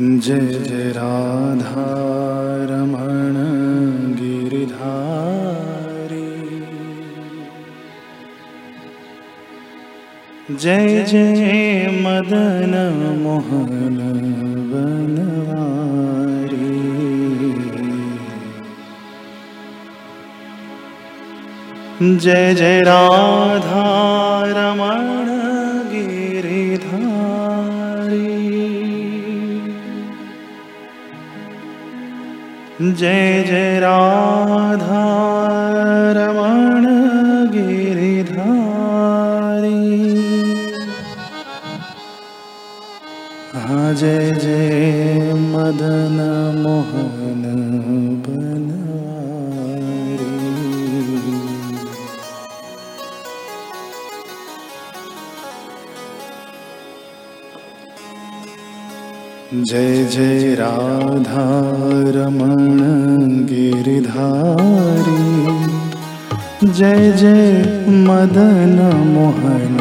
जय जय राधारमण गिरिधारी। जय जय मदन मोहन जय जय राधारमण जय जय राधारमण गिरिधारी। जय जय मदन मोहन जय जय राधारमण गिरिधारी। जय जय मदन मोहन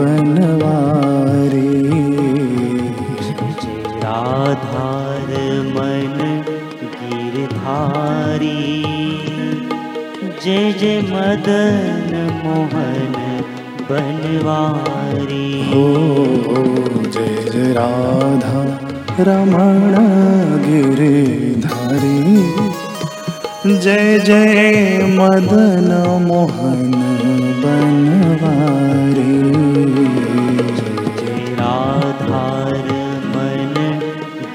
बनवारी। राधार मन गिरधारी। जय जय मदन मोहन बनवारी। ओ जय जय राधा रमण गिरिधारी जय जय मदन मोहन बनवारी। जय राधार मन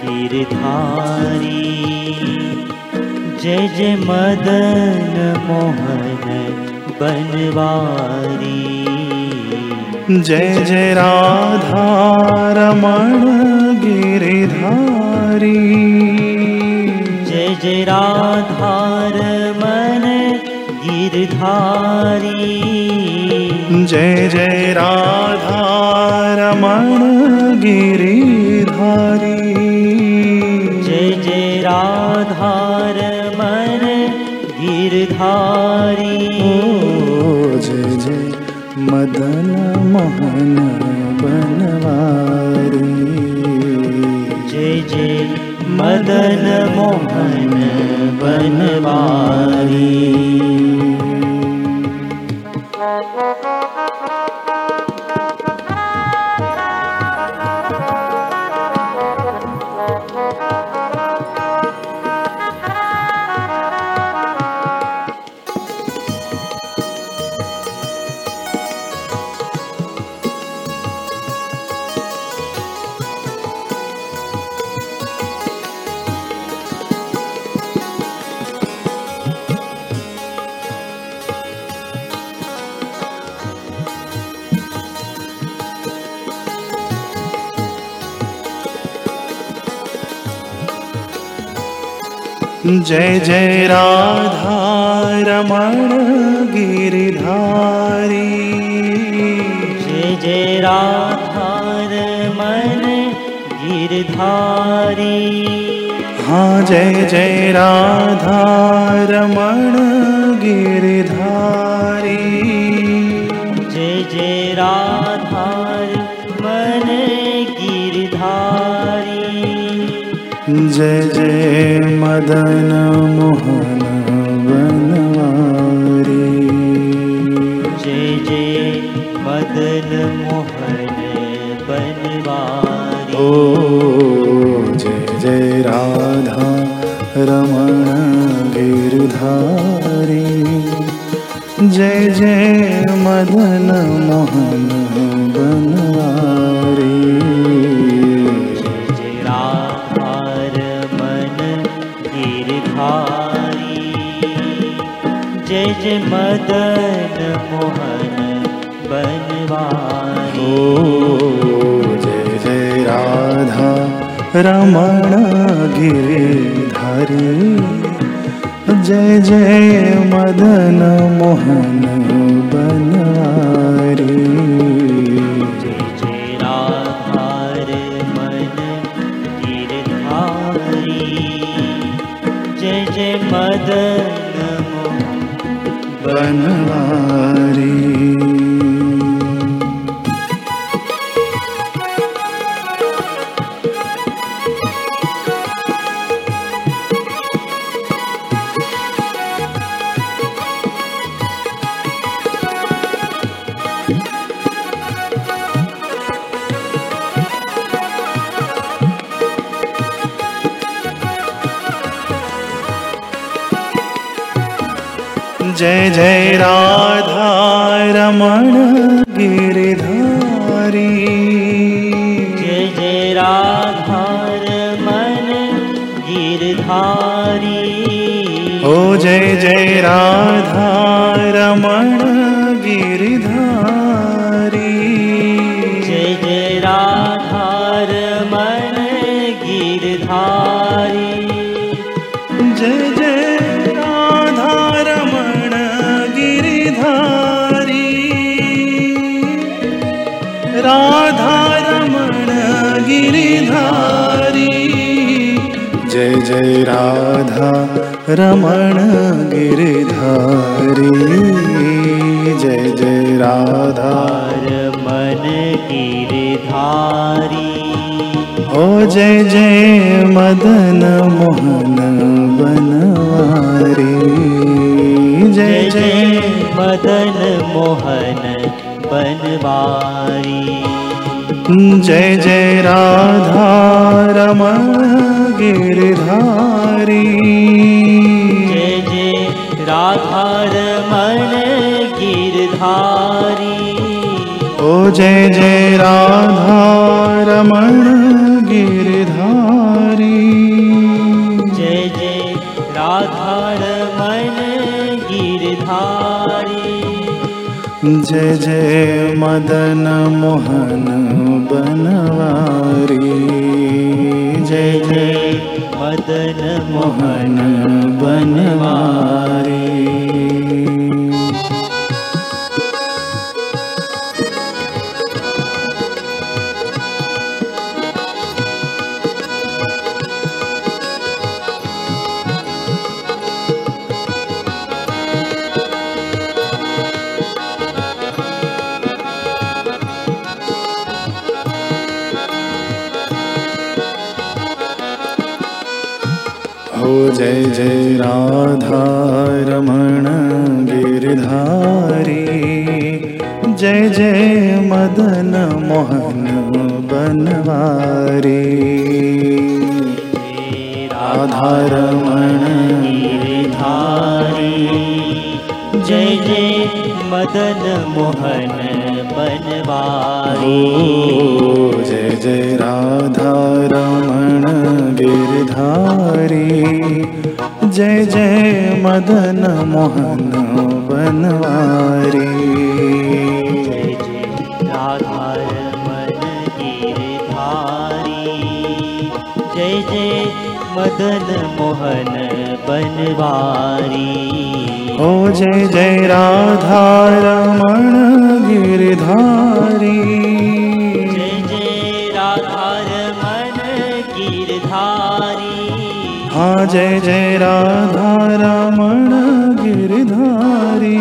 गिरधारी। जय जय मदन मोहन बनवारी। जय जय राधा रमण गिरिधारी जय जय राधार मन गिरधारी जय जय राधा रमण गिरिधारी जय जय राधार मन गिरधारी ओ जय जय मदन मोहन बनवारी मदन मोहन बनवारी जय जय राधा रमण गिरिधारी। जय जय राधार मन गिरधारी। हाँ जय जय राधा रमण गिरिधारी। जय जय राधार जय जय मदन मोहन बनवारी। जय जय मदन मोहन बनवारी। ओ जय जय राधा रमण गिरधारी। जय जय मदन मोहन मदन मोहन बनवारी ओ जय जय राधा रमण गिरिधारी। जय जय मदन मोहन बनवारी जय जय राधार मन गिरधारी। जय जय मदन बनवारी जय जय राधा रमण गिरिधारी। जय जय राधार मन गिरधारी। ओ जय जय राधा रमण गिरिधारी। जय जय राधार मन गिरधारी। जय जय जय राधा रमण गिरिधारी। जय जय राधा धार मन गिरधारी। ओ जय जय मदन मोहन बनवारी। जय जय मदन मोहन बनवारी। जय जय राधा रमण गिरधारी। जय जय राधार मन गिरधारी। ओ जय जय राधा रमण गिरधारी। जय जय राधार मन गिरधारी जय जय मदन मोहन बनवारी। जय जय मदन मोहन बनवारी जय जय राधा रमण गिरधारी। जय जय मदन मोहन बनवारी। राधा रमण गिरधारी। जय जय मदन मोहन बनवारी जय जय राधा रमण गिरधारी। जय जय मदन मोहन बनवारी जय जय राधारमण गिरधारी। जय जय मदन मोहन बनवारी ओ जय जय राधा रमण गिरधारी। जय जय राधारमण गिरधारी। हाँ जय जय राधा रमण गिरधारी।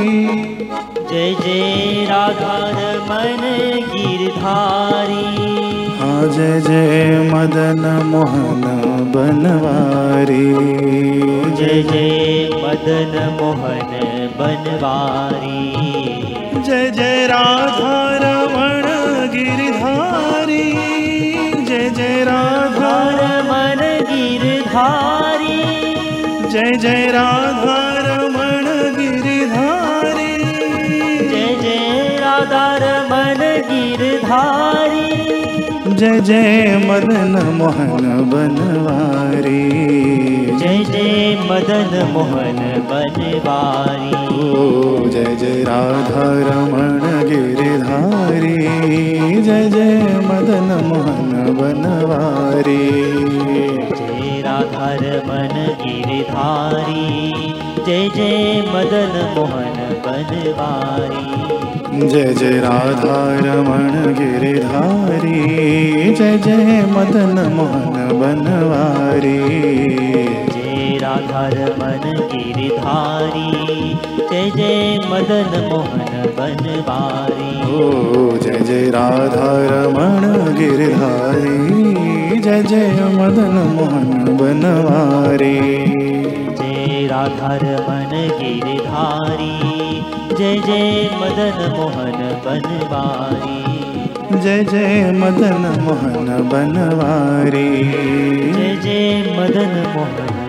जय जय राधारमण गिरधारी जय जय मदन मोहन बनवारी। जय जय मदन मोहन बनवारी। जय जय राधा रमण गिरधारी। जय जय राधा मन गिरधारी। जय जय राधा जय जय मदन मोहन बनवारी। जय जय मदन मोहन बनवारी। ओ जय जय राधा रमण गिरधारी। जय जय मदन मोहन बनवारी। जय राधार मन गिरधारी। जय जय मदन मोहन बनवारी जय जय राधा रमण गिरधारी जय जय मदन मोहन बनवारी। जय राधार मन गिरधारी जय जय मदन मोहन बनवारी। ओ जय जय राधा रमण गिरधारी जय जय मदन मोहन बनवारी राधार मन गिरधारी जय जय मदन मोहन बनवारी। जय जय मदन मोहन बनवारी। जय जय मदन मोहन